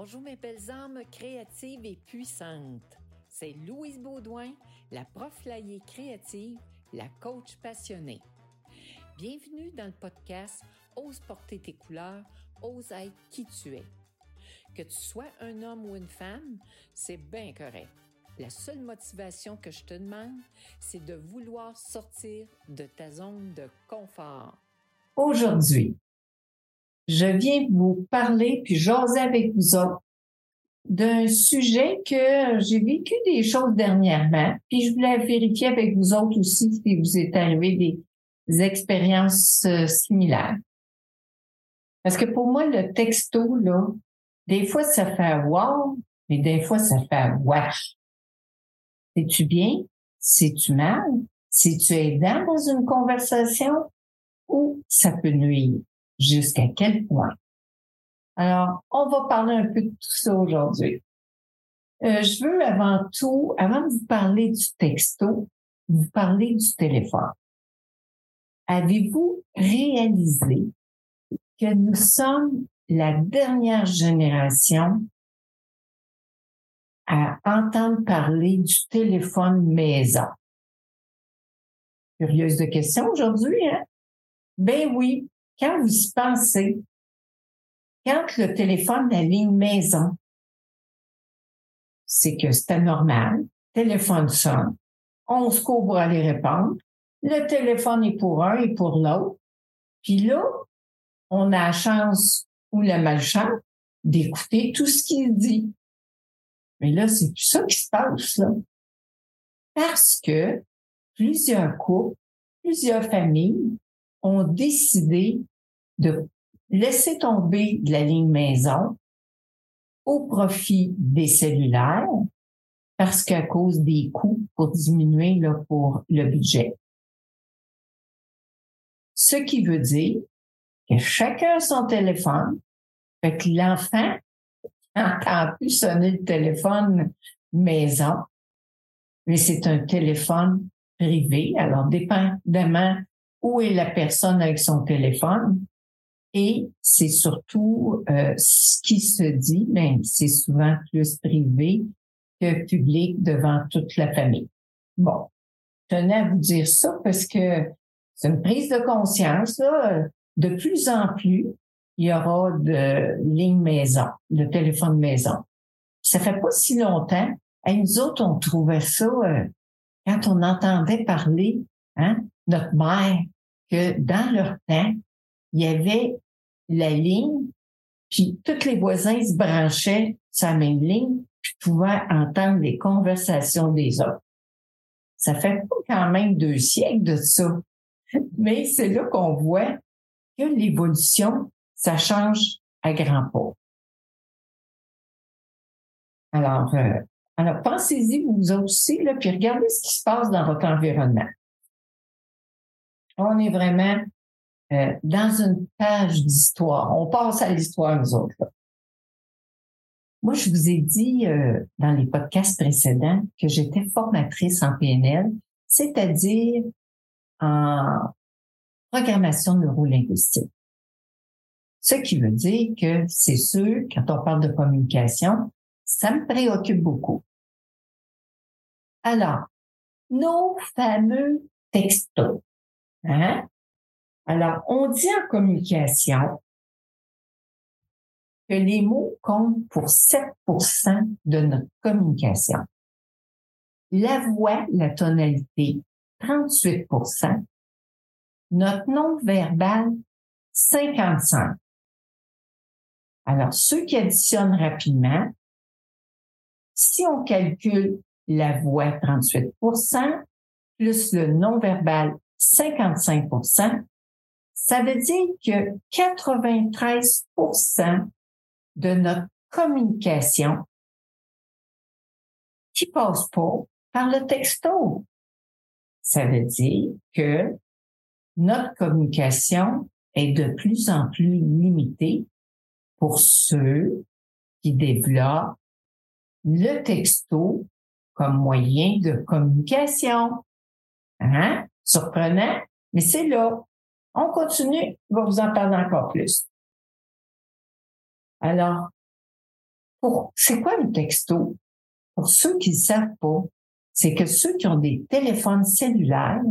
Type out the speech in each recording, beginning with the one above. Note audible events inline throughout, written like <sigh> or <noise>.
Bonjour mes belles âmes créatives et puissantes. C'est Louise Baudouin, la prof créative, la coach passionnée. Bienvenue dans le podcast Ose porter tes couleurs, ose être qui tu es. Que tu sois un homme ou une femme, c'est bien correct. La seule motivation que je te demande, c'est de vouloir sortir de ta zone de confort. Aujourd'hui, je viens vous parler puis jaser avec vous autres d'un sujet que j'ai vécu des choses dernièrement, puis je voulais vérifier avec vous autres aussi si vous êtes arrivé des expériences euh, similaires. Parce que pour moi, le texto, là, des fois, ça fait wow, mais des fois, ça fait wesh. C'est-tu bien? C'est-tu mal? C'est-tu aidant dans une conversation? Ou ça peut nuire? Jusqu'à quel point? Alors, on va parler un peu de tout ça aujourd'hui. Euh, je veux avant tout, avant de vous parler du texto, vous parler du téléphone. Avez-vous réalisé que nous sommes la dernière génération à entendre parler du téléphone maison? Curieuse de question aujourd'hui, hein? Ben oui, quand vous y pensez, quand le téléphone la ligne maison, c'est que c'est anormal, téléphone sonne, on se court à aller répondre, le téléphone est pour un et pour l'autre, puis là, on a la chance ou la malchance d'écouter tout ce qu'il dit. Mais là, c'est tout ça qui se passe, là. Parce que plusieurs couples, plusieurs familles ont décidé de laisser tomber de la ligne maison au profit des cellulaires parce qu'à cause des coûts pour diminuer là, pour le budget. Ce qui veut dire que chacun a son téléphone, fait que l'enfant n'entend plus sonner le téléphone maison, mais c'est un téléphone privé. Alors, dépendamment où est la personne avec son téléphone, et c'est surtout euh, ce qui se dit, mais c'est souvent plus privé que public devant toute la famille. Bon, je tenais à vous dire ça parce que c'est une prise de conscience. Là. De plus en plus, il y aura de lignes maison, de téléphone maison. Ça fait pas si longtemps. Et nous autres, on trouvait ça euh, quand on entendait parler, hein, notre mère, que dans leur temps, il y avait la ligne, puis tous les voisins se branchaient sur la même ligne, puis pouvaient entendre les conversations des autres. Ça fait pas quand même deux siècles de ça. <laughs> Mais c'est là qu'on voit que l'évolution, ça change à grands pas. Alors, euh, alors pensez-y vous aussi, là, puis regardez ce qui se passe dans votre environnement. On est vraiment euh, dans une page d'histoire. On passe à l'histoire, nous autres. Moi, je vous ai dit euh, dans les podcasts précédents que j'étais formatrice en PNL, c'est-à-dire en programmation neurolinguistique. Ce qui veut dire que c'est sûr, quand on parle de communication, ça me préoccupe beaucoup. Alors, nos fameux textos. Hein? Alors, on dit en communication que les mots comptent pour 7% de notre communication. La voix, la tonalité, 38% Notre nom verbal, 55 Alors, ceux qui additionnent rapidement, si on calcule la voix 38% plus le non verbal 55% ça veut dire que 93% de notre communication qui passe pas par le texto. Ça veut dire que notre communication est de plus en plus limitée pour ceux qui développent le texto comme moyen de communication. Hein? Surprenant, mais c'est là. On continue, je vais vous en parler encore plus. Alors, pour, c'est quoi le texto? Pour ceux qui ne savent pas, c'est que ceux qui ont des téléphones cellulaires,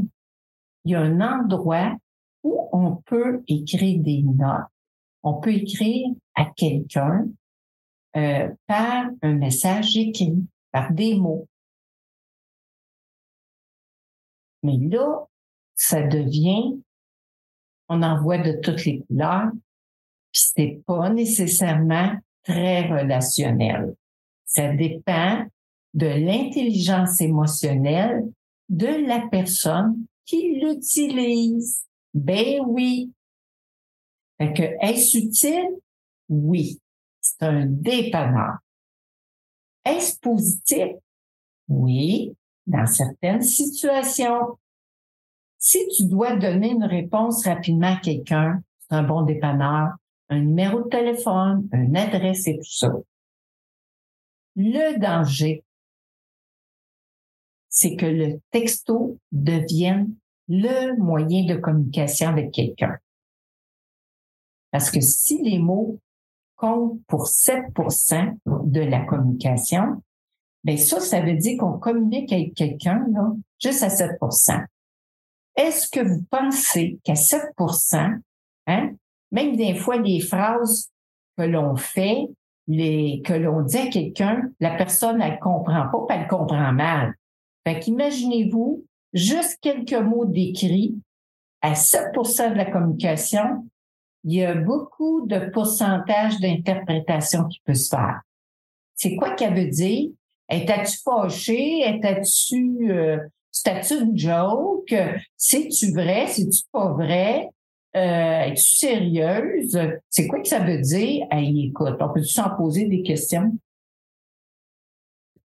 il y a un endroit où on peut écrire des notes. On peut écrire à quelqu'un euh, par un message écrit, par des mots. Mais là, ça devient, on envoie de toutes les couleurs, puis c'est pas nécessairement très relationnel. Ça dépend de l'intelligence émotionnelle de la personne qui l'utilise. Ben oui. Fait que est-ce utile? Oui. C'est un dépanneur. Est-ce positif? Oui, dans certaines situations. Si tu dois donner une réponse rapidement à quelqu'un, c'est un bon dépanneur, un numéro de téléphone, une adresse et tout ça. Le danger, c'est que le texto devienne le moyen de communication avec quelqu'un. Parce que si les mots comptent pour 7% de la communication, ben ça, ça veut dire qu'on communique avec quelqu'un, là, juste à 7% Est-ce que vous pensez qu'à 7% hein, même des fois, les phrases que l'on fait, que l'on dit à quelqu'un, la personne, elle comprend pas, elle comprend mal. Fait qu'imaginez-vous, juste quelques mots décrits à 7% de la communication, il y a beaucoup de pourcentage d'interprétation qui peut se faire. C'est quoi qu'elle veut dire? Étais-tu fâché? Étais-tu, euh, c'était-tu une joke? C'est-tu vrai? C'est-tu pas vrai? Euh, Es-tu sérieuse? C'est quoi que ça veut dire? Hey, écoute, on peut s'en poser des questions?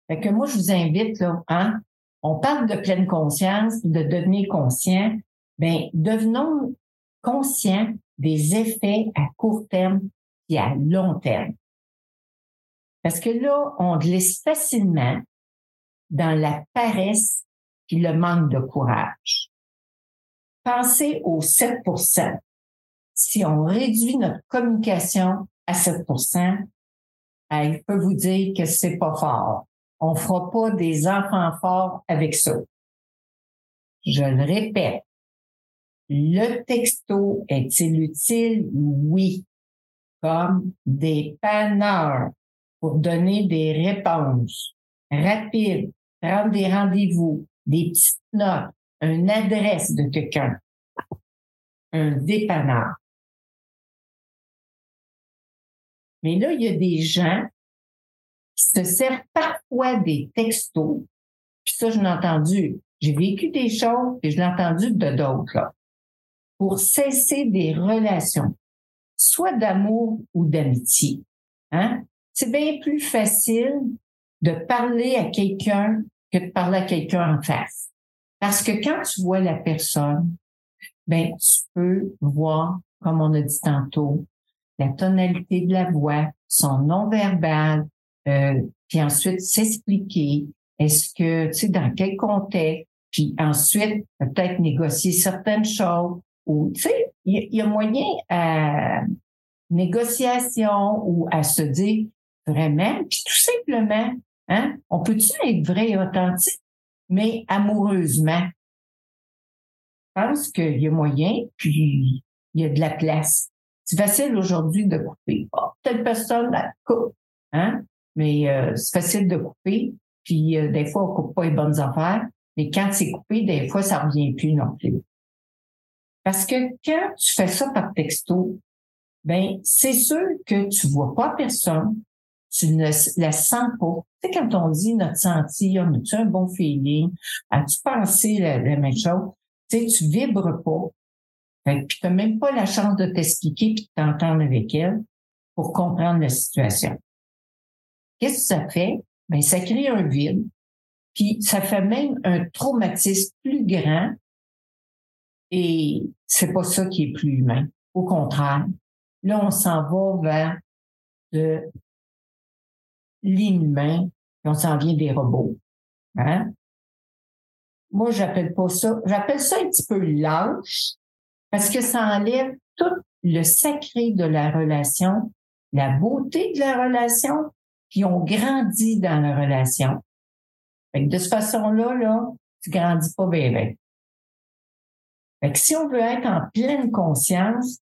Fait que moi, je vous invite, là, hein? On parle de pleine conscience, de devenir conscient. Ben, devenons conscients des effets à court terme et à long terme. Parce que là, on glisse facilement dans la paresse et le manque de courage. Pensez aux 7% Si on réduit notre communication à 7% je peux vous dire que c'est pas fort. On fera pas des enfants forts avec ça. Je le répète, le texto est-il utile? Oui. Comme des panneurs pour donner des réponses rapides, prendre des rendez-vous, des petites notes, une adresse de quelqu'un, un dépanneur. Mais là, il y a des gens qui se servent parfois des textos, puis ça, je l'ai entendu. J'ai vécu des choses, et je l'ai entendu de d'autres, pour cesser des relations, soit d'amour ou d'amitié. Hein? C'est bien plus facile de parler à quelqu'un que de parler à quelqu'un en face. Parce que quand tu vois la personne, ben, tu peux voir, comme on a dit tantôt, la tonalité de la voix, son nom verbal, euh, puis ensuite s'expliquer. Est-ce que, tu sais, dans quel contexte? Puis ensuite, peut-être négocier certaines choses. Ou, tu sais, il y, a moyen à négociation ou à se dire vraiment, puis tout simplement, hein, on peut-tu être vrai et authentique, mais amoureusement? Je pense qu'il y a moyen, puis il y a de la place. C'est facile aujourd'hui de couper. Oh, telle personne, la coupe, hein? Mais euh, c'est facile de couper. Puis euh, des fois, on coupe pas les bonnes affaires. Mais quand c'est coupé, des fois, ça revient plus non plus. Parce que quand tu fais ça par texto, ben c'est sûr que tu vois pas personne, tu ne la sens pas. Tu sais, quand on dit notre senti, on a-tu un bon feeling? As-tu pensé la, même chose? Tu sais, tu vibres pas. puis tu n'as même pas la chance de t'expliquer puis de t'entendre avec elle pour comprendre la situation. Qu'est-ce que ça fait? Ben, ça crée un vide, puis ça fait même un traumatisme plus grand. Et c'est pas ça qui est plus humain. Au contraire, là, on s'en va vers de l'inhumain, et on s'en vient des robots. Hein? Moi, j'appelle pas ça, j'appelle ça un petit peu lâche, parce que ça enlève tout le sacré de la relation, la beauté de la relation, puis ont grandi dans la relation. de cette façon-là, là, tu grandis pas bien. Fait que si on veut être en pleine conscience,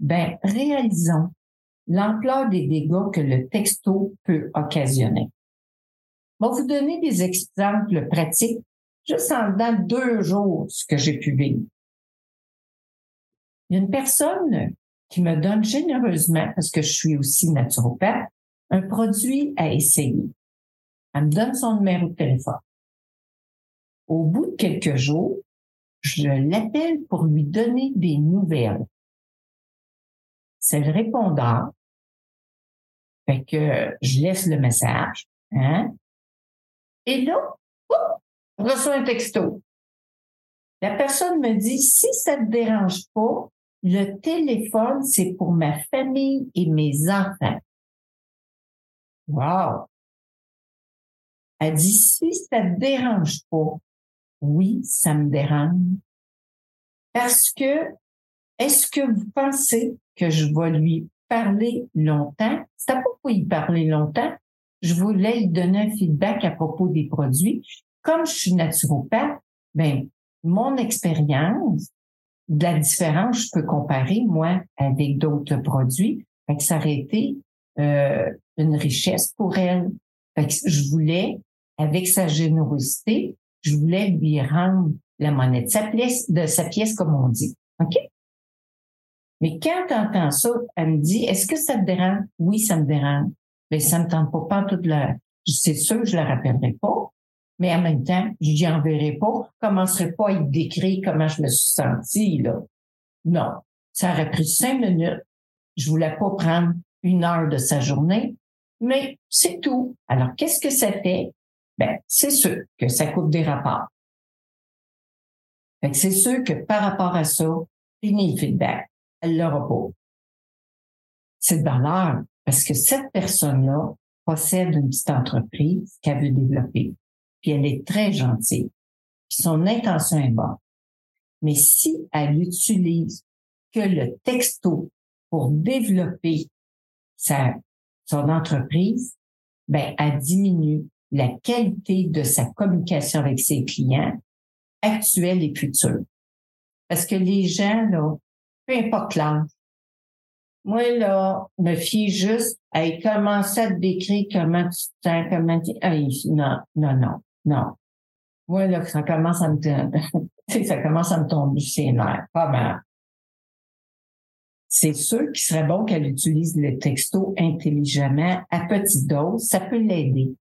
ben, réalisons l'ampleur des dégâts que le texto peut occasionner. Je vais vous donner des exemples pratiques juste en dans deux jours ce que j'ai pu vivre. Il y a une personne qui me donne généreusement, parce que je suis aussi naturopathe, un produit à essayer. Elle me donne son numéro de téléphone. Au bout de quelques jours, je l'appelle pour lui donner des nouvelles. C'est le répondant. Fait que je laisse le message. Hein? Et là, je reçois un texto. La personne me dit, si ça ne te dérange pas, le téléphone, c'est pour ma famille et mes enfants. Wow! Elle dit, si ça te dérange pas, oui, ça me dérange. Parce que, est-ce que vous pensez que je vais lui parler longtemps? C'est pas pour y parler longtemps. Je voulais lui donner un feedback à propos des produits. Comme je suis naturopathe, ben, mon expérience, de la différence, je peux comparer, moi, avec d'autres produits. Fait que ça aurait été euh, une richesse pour elle. Fait que je voulais, avec sa générosité, je voulais lui rendre la monnaie de sa pièce, de sa pièce, comme on dit. OK? Mais quand tu entends ça, elle me dit, est-ce que ça te dérange? Oui, ça me dérange. Mais ça me tente pas, pas toute la, c'est sûr, je la rappellerai pas. Mais en même temps, je n'y enverrai pas, je commencerai pas à y décrire comment je me suis sentie, là? Non. Ça aurait pris cinq minutes. Je voulais pas prendre une heure de sa journée, mais c'est tout. Alors, qu'est-ce que ça fait? Ben, c'est sûr que ça coûte des rapports. c'est sûr que par rapport à ça, fini le feedback. Elle l'aura pas. C'est de valeur parce que cette personne-là possède une petite entreprise qu'elle veut développer. Puis elle est très gentille. Puis son intention est bonne. Mais si elle utilise que le texto pour développer sa, son entreprise, ben, elle diminue la qualité de sa communication avec ses clients actuels et futurs. Parce que les gens, là, peu importe l'âge, moi, là, me fie juste à commencer à te décrire comment tu te comment tu... non, non, non, non. Moi, là, ça commence à me... <laughs> ça commence à me tomber ses nerfs. Pas mal. C'est sûr qu'il serait bon qu'elle utilise le texto intelligemment à petite dose. Ça peut l'aider.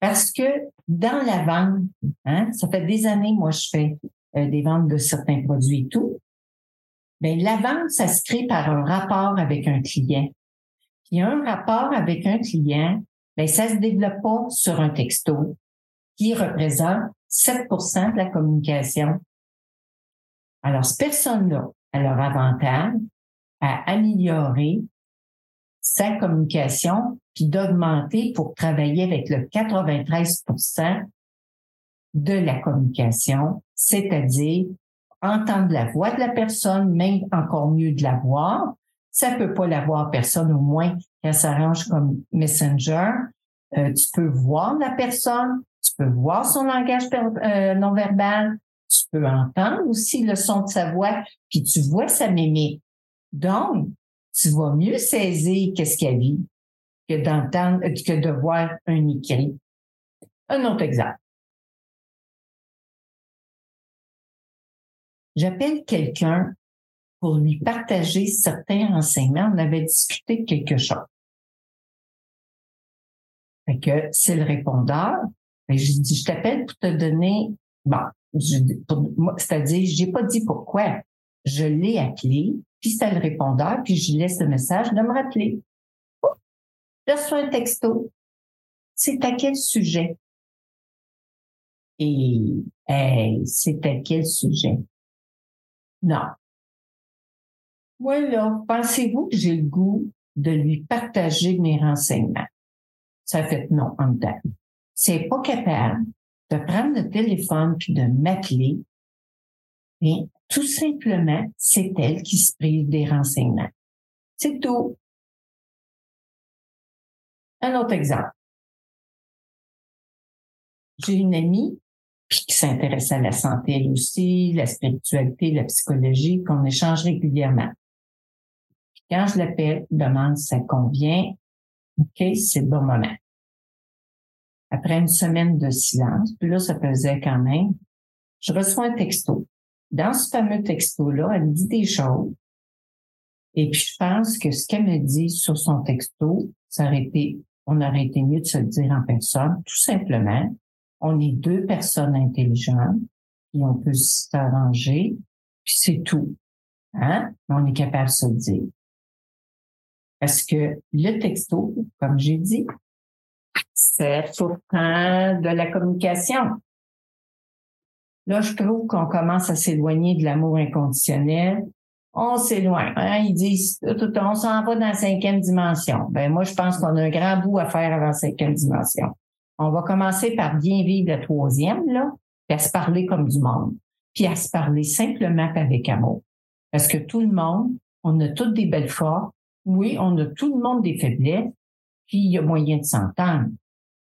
Parce que dans la vente, hein, ça fait des années, moi, je fais euh, des ventes de certains produits et tout. Ben, la vente, ça se crée par un rapport avec un client. Puis un rapport avec un client, ben ça se développe pas sur un texto qui représente 7% de la communication. Alors, cette personne-là a leur avantage à améliorer sa communication puis d'augmenter pour travailler avec le 93% de la communication, c'est-à-dire entendre la voix de la personne, même encore mieux de la voir. Ça peut pas la voir personne, au moins qu'elle s'arrange comme messenger. Euh, tu peux voir la personne, tu peux voir son langage euh, non verbal, tu peux entendre aussi le son de sa voix, puis tu vois sa mimique. Donc, tu vas mieux saisir qu'est-ce qu'elle vit que d'entendre, que de voir un écrit. Un autre exemple. J'appelle quelqu'un pour lui partager certains renseignements. On avait discuté quelque chose. Fait que c'est le répondeur. je dis, je t'appelle pour te donner, bon, c'est-à-dire, j'ai pas dit pourquoi. Je l'ai appelé, puis c'est le répondeur, puis je laisse le message de me rappeler. Oh, je reçois un texto. C'est à quel sujet? Et c'est à quel sujet? Non. Voilà. Pensez-vous que j'ai le goût de lui partager mes renseignements? Ça fait non en dedans. C'est pas capable de prendre le téléphone puis de m'appeler. Et tout simplement, c'est elle qui se prive des renseignements. C'est tout. Un autre exemple. J'ai une amie qui s'intéresse à la santé elle aussi, la spiritualité, la psychologie, qu'on échange régulièrement. quand je l'appelle, demande si ça convient, OK, c'est le bon moment. Après une semaine de silence, puis là, ça faisait quand même, je reçois un texto. Dans ce fameux texto-là, elle me dit des choses. Et puis, je pense que ce qu'elle me dit sur son texto, ça aurait été, on aurait été mieux de se le dire en personne, tout simplement on est deux personnes intelligentes et on peut s'arranger, puis c'est tout. Hein? On est capable de se dire. Parce que le texto, comme j'ai dit, c'est pourtant de la communication. Là, je trouve qu'on commence à s'éloigner de l'amour inconditionnel. On s'éloigne. Hein? Ils disent, on s'en va dans la cinquième dimension. Ben, moi, je pense qu'on a un grand bout à faire avant la cinquième dimension. On va commencer par bien vivre la troisième, là, puis à se parler comme du monde, puis à se parler simplement avec amour. Parce que tout le monde, on a toutes des belles forces. Oui, on a tout le monde des faiblesses, puis il y a moyen de s'entendre.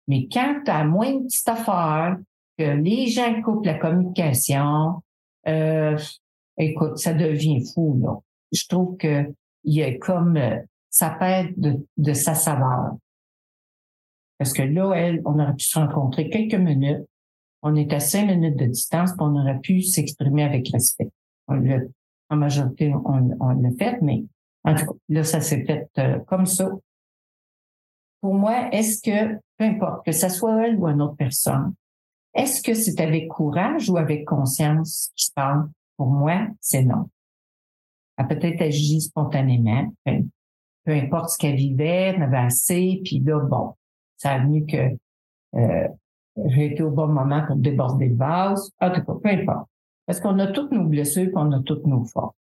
Mais quand tu as moins de petites affaires, que les gens coupent la communication, euh, écoute, ça devient fou, là. Je trouve que y a comme euh, ça perd de, de sa saveur. Parce que là, elle, on aurait pu se rencontrer quelques minutes. On est à cinq minutes de distance, puis on aurait pu s'exprimer avec respect. On en majorité, on, on l'a fait, mais en tout cas, là, ça s'est fait euh, comme ça. Pour moi, est-ce que, peu importe, que ça soit elle ou une autre personne, est-ce que c'est avec courage ou avec conscience qui parle? Pour moi, c'est non. Elle peut-être agi spontanément. Peu importe ce qu'elle vivait, elle avait assez, puis là, bon, ça a venu que euh, j'ai été au bon moment pour déborder le vase. En tout cas, peu importe. Parce qu'on a toutes nos blessures et on a toutes nos forces.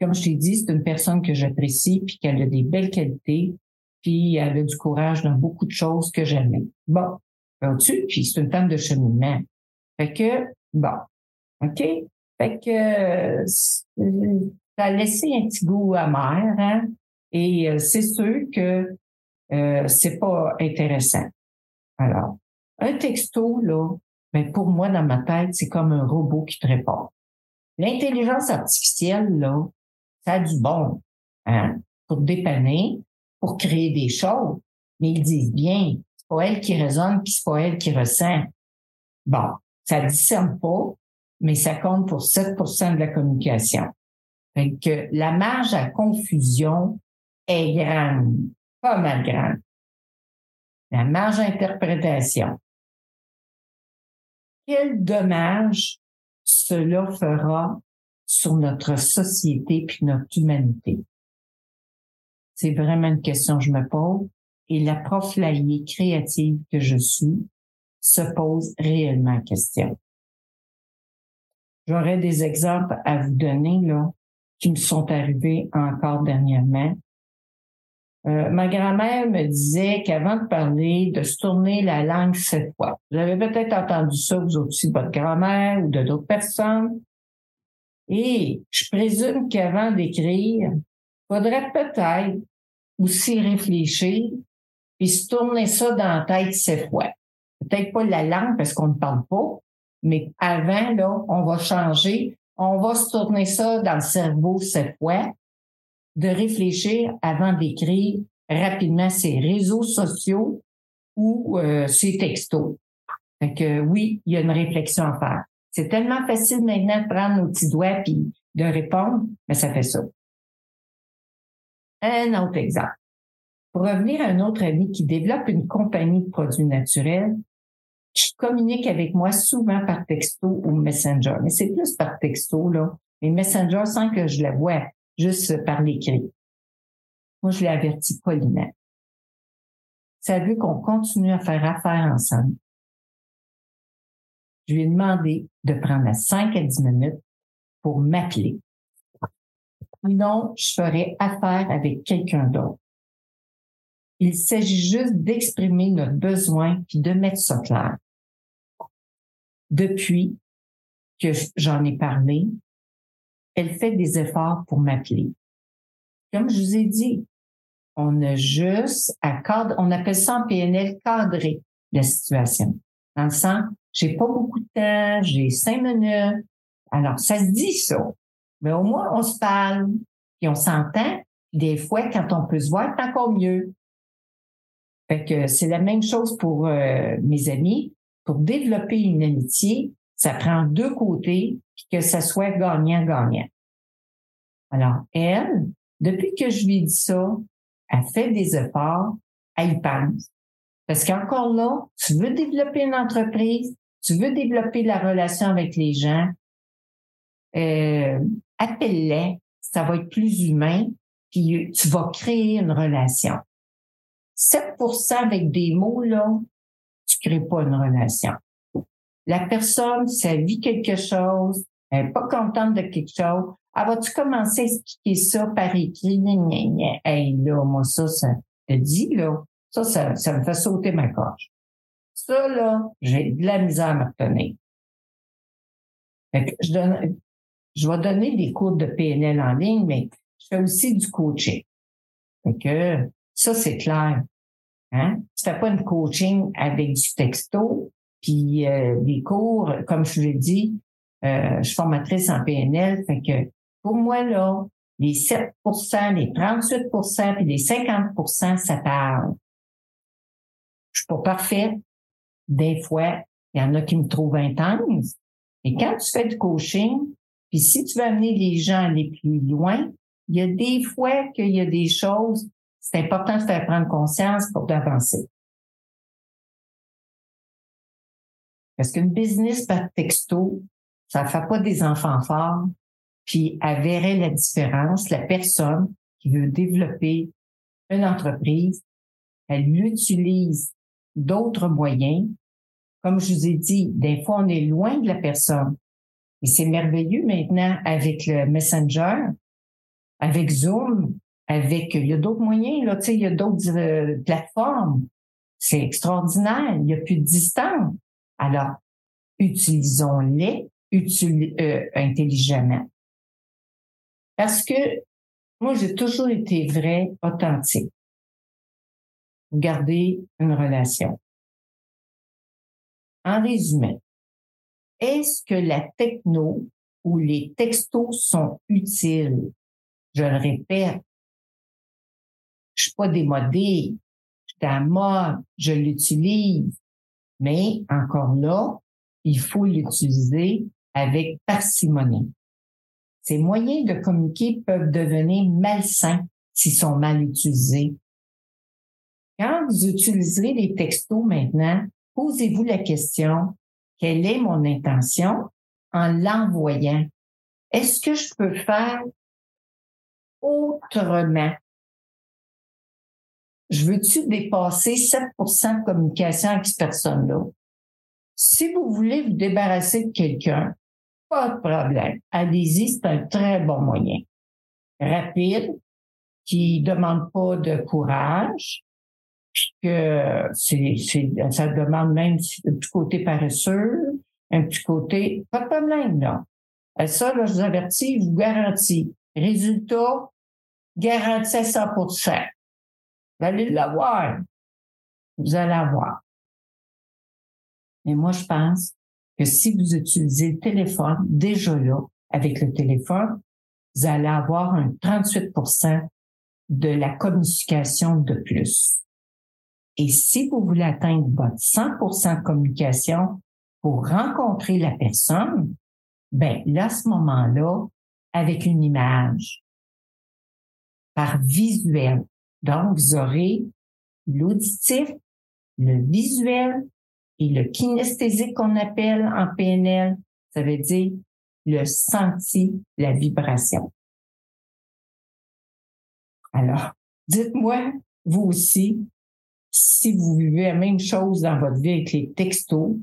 Comme je t'ai dit, c'est une personne que j'apprécie puis qu'elle a des belles qualités puis elle a du courage dans beaucoup de choses que j'aimais. Bon, au-dessus, puis c'est une femme de cheminement. Fait que, bon, OK? Fait que ça a laissé un petit goût amer, hein? Et euh, c'est sûr que euh, c'est pas intéressant. Alors, un texto, là, pour moi, dans ma tête, c'est comme un robot qui te répond. L'intelligence artificielle, là, ça a du bon hein, pour dépanner, pour créer des choses, mais ils disent bien, c'est pas elle qui raisonne, puis c'est pas elle qui ressent. Bon, ça discerne pas, mais ça compte pour 7% de la communication. Fait que la marge à confusion est grande pas mal grande. La marge d'interprétation. Quel dommage cela fera sur notre société puis notre humanité? C'est vraiment une question que je me pose et la prof créative que je suis se pose réellement question. J'aurais des exemples à vous donner là qui me sont arrivés encore dernièrement euh, ma grand-mère me disait qu'avant de parler, de se tourner la langue sept fois. Vous avez peut-être entendu ça, vous aussi, de votre grand-mère ou de d'autres personnes. Et je présume qu'avant d'écrire, faudrait peut-être aussi réfléchir et se tourner ça dans la tête sept fois. Peut-être pas la langue parce qu'on ne parle pas, mais avant, là, on va changer. On va se tourner ça dans le cerveau sept fois de réfléchir avant d'écrire rapidement ses réseaux sociaux ou euh, ses textos. Fait que oui, il y a une réflexion à faire. C'est tellement facile maintenant de prendre nos petits doigts puis de répondre, mais ça fait ça. Un autre exemple. Pour revenir à un autre ami qui développe une compagnie de produits naturels, qui communique avec moi souvent par texto ou messenger. Mais c'est plus par texto, là. Mais messenger sans que je la vois juste par l'écrit. Moi, je l'ai averti poliment. Ça vu qu'on continue à faire affaire ensemble. Je lui ai demandé de prendre 5 à 10 minutes pour m'appeler. Sinon, je ferai affaire avec quelqu'un d'autre. Il s'agit juste d'exprimer notre besoin puis de mettre ça clair. Depuis que j'en ai parlé, elle fait des efforts pour m'appeler. Comme je vous ai dit, on a juste à cadre, on appelle ça en PNL cadrer la situation. Dans le j'ai pas beaucoup de temps, j'ai cinq minutes. Alors, ça se dit ça. Mais au moins, on se parle, et on s'entend. Des fois, quand on peut se voir, c'est encore mieux. Fait que c'est la même chose pour euh, mes amis. Pour développer une amitié, ça prend deux côtés, puis que ça soit gagnant-gagnant. Alors, elle, depuis que je lui dit ça, elle fait des efforts, elle y pense. Parce qu'encore là, tu veux développer une entreprise, tu veux développer la relation avec les gens, euh, appelle-les, ça va être plus humain, puis tu vas créer une relation. 7% avec des mots, là, tu crées pas une relation. La personne, si elle vit quelque chose, elle n'est pas contente de quelque chose, elle va-tu commencer à expliquer ça par écrit? Gna, Hey, là, moi, ça, ça te dit, là, ça, ça, ça me fait sauter ma gorge. Ça, là, j'ai de la misère à me retenir. je, donne, je vais donner des cours de PNL en ligne, mais je fais aussi du coaching. Fait que ça, c'est clair. Hein? Tu fais pas une coaching avec du texto, puis euh, des cours, comme je l'ai dit, euh, je suis formatrice en PNL, fait que pour moi, là, les 7% les 38% puis les 50% ça parle. Je suis pas parfaite. Des fois, il y en a qui me trouvent intense. Et quand tu fais du coaching, puis si tu veux amener les gens à aller plus loin, il y a des fois qu'il y a des choses, c'est important de faire prendre conscience pour d'avancer. Parce qu'une business par texto, ça ne fait pas des enfants forts, puis elle verrait la différence. La personne qui veut développer une entreprise, elle utilise d'autres moyens. Comme je vous ai dit, des fois, on est loin de la personne. Et c'est merveilleux maintenant avec le Messenger, avec Zoom, avec, il y a d'autres moyens, là, tu sais, il y a d'autres euh, plateformes. C'est extraordinaire. Il n'y a plus de distance. Alors, utilisons-les euh, intelligemment. Parce que moi, j'ai toujours été vrai, authentique. Garder une relation. En résumé, est-ce que la techno ou les textos sont utiles? Je le répète, je suis pas démodée, je suis mode, je l'utilise, mais encore là, il faut l'utiliser avec parcimonie. Ces moyens de communiquer peuvent devenir malsains s'ils sont mal utilisés. Quand vous utiliserez les textos maintenant, posez-vous la question, quelle est mon intention en l'envoyant? Est-ce que je peux faire autrement? Je veux-tu dépasser 7% de communication avec cette personne-là? Si vous voulez vous débarrasser de quelqu'un, pas de problème. Allez-y, c'est un très bon moyen. Rapide, qui demande pas de courage, que c'est, c'est, ça demande même un petit côté paresseux, un petit côté, pas de problème, là. Et ça, là, je vous avertis, je vous garantis. Résultat, garanti à 100 Vous allez l'avoir. Vous allez l'avoir. Mais moi, je pense que si vous utilisez le téléphone, déjà là, avec le téléphone, vous allez avoir un 38% de la communication de plus. Et si vous voulez atteindre votre 100% de communication pour rencontrer la personne, ben là, à ce moment-là, avec une image, par visuel. Donc, vous aurez l'auditif, le visuel et le kinesthésique qu'on appelle en PNL. Ça veut dire le senti, la vibration. Alors, dites-moi, vous aussi, si vous vivez la même chose dans votre vie avec les textos,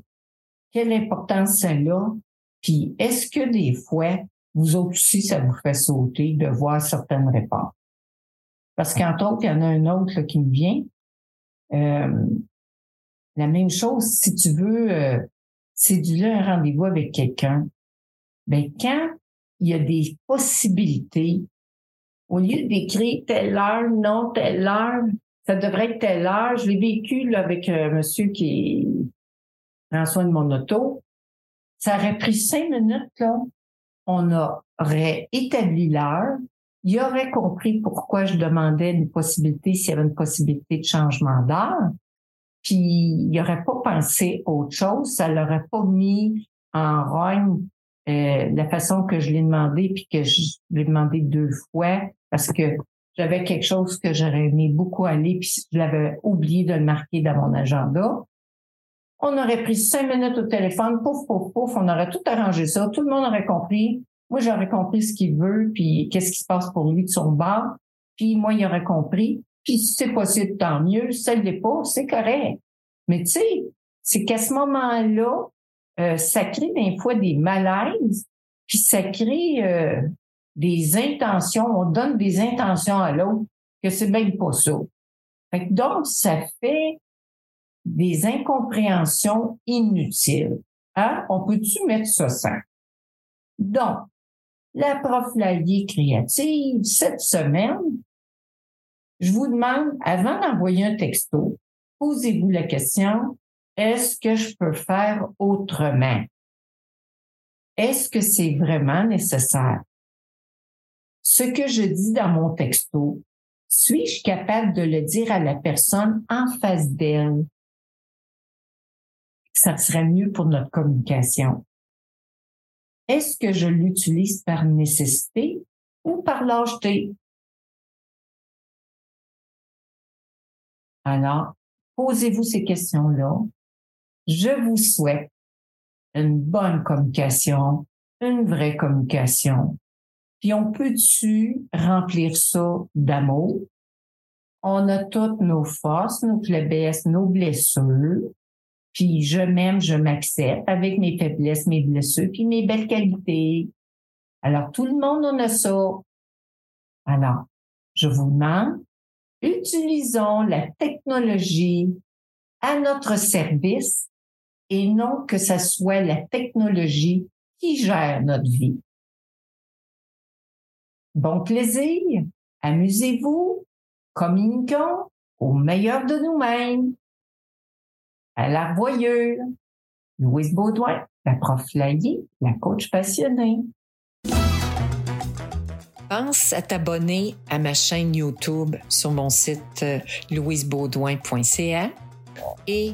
quelle importance ça a? Puis est-ce que des fois, vous aussi, ça vous fait sauter de voir certaines réponses? Parce qu'entre autres, il y en a un autre qui me vient. Euh, la même chose, si tu veux euh, séduire un rendez-vous avec quelqu'un, ben quand il y a des possibilités au lieu d'écrire telle heure, non, telle heure, ça devrait être telle heure. Je l'ai vécu là, avec un monsieur qui prend soin de mon auto. Ça aurait pris cinq minutes, là. On aurait établi l'heure. Il aurait compris pourquoi je demandais une possibilité, s'il y avait une possibilité de changement d'heure. Puis il n'aurait pas pensé autre chose. Ça l'aurait pas mis en rogne euh, la façon que je l'ai demandé, puis que je l'ai demandé deux fois, parce que j'avais quelque chose que j'aurais aimé beaucoup aller, puis je l'avais oublié de le marquer dans mon agenda. On aurait pris cinq minutes au téléphone, pouf, pouf, pouf, on aurait tout arrangé ça, tout le monde aurait compris. Moi, j'aurais compris ce qu'il veut, puis qu'est-ce qui se passe pour lui de son bord. Puis moi, il aurait compris. Puis si c'est possible, tant mieux. Si ça l'est pas, c'est correct. Mais tu sais, c'est qu'à ce moment-là, euh, ça crée des fois des malaises, puis ça crée euh, des intentions, on donne des intentions à l'autre que c'est même pas ça. donc, ça fait des incompréhensions inutiles. Hein? On peut-tu mettre ça sans? Donc, la prof créative, cette semaine, je vous demande, avant d'envoyer un texto, posez-vous la question, est-ce que je peux faire autrement? Est-ce que c'est vraiment nécessaire? Ce que je dis dans mon texto, suis-je capable de le dire à la personne en face d'elle? Ça serait mieux pour notre communication. Est-ce que je l'utilise par nécessité ou par lâcheté? Alors, posez-vous ces questions-là. Je vous souhaite une bonne communication, une vraie communication. Puis on peut-tu remplir ça d'amour? On a toutes nos forces, nos faiblesses, nos blessures. Puis je m'aime, je m'accepte avec mes faiblesses, mes blessures, puis mes belles qualités. Alors tout le monde en a ça. Alors, je vous demande, utilisons la technologie à notre service et non que ce soit la technologie qui gère notre vie. Bon plaisir, amusez-vous, communiquons au meilleur de nous-mêmes. À la voyeuse, Louise Baudouin, la prof la coach passionnée. Pense à t'abonner à ma chaîne YouTube sur mon site euh, louisebaudouin.ca et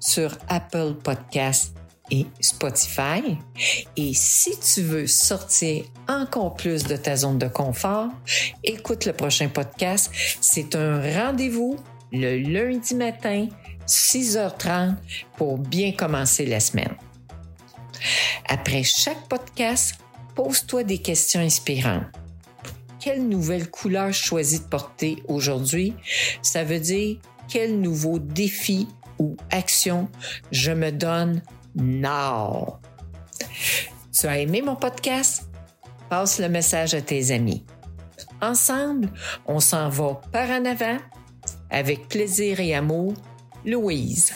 sur Apple Podcasts et Spotify. Et si tu veux sortir encore plus de ta zone de confort, écoute le prochain podcast. C'est un rendez-vous le lundi matin, 6h30, pour bien commencer la semaine. Après chaque podcast, pose-toi des questions inspirantes. Quelle nouvelle couleur choisis de porter aujourd'hui? Ça veut dire quel nouveau défi ou action je me donne now. Tu as aimé mon podcast? Passe le message à tes amis. Ensemble, on s'en va par en avant avec plaisir et amour. Louise.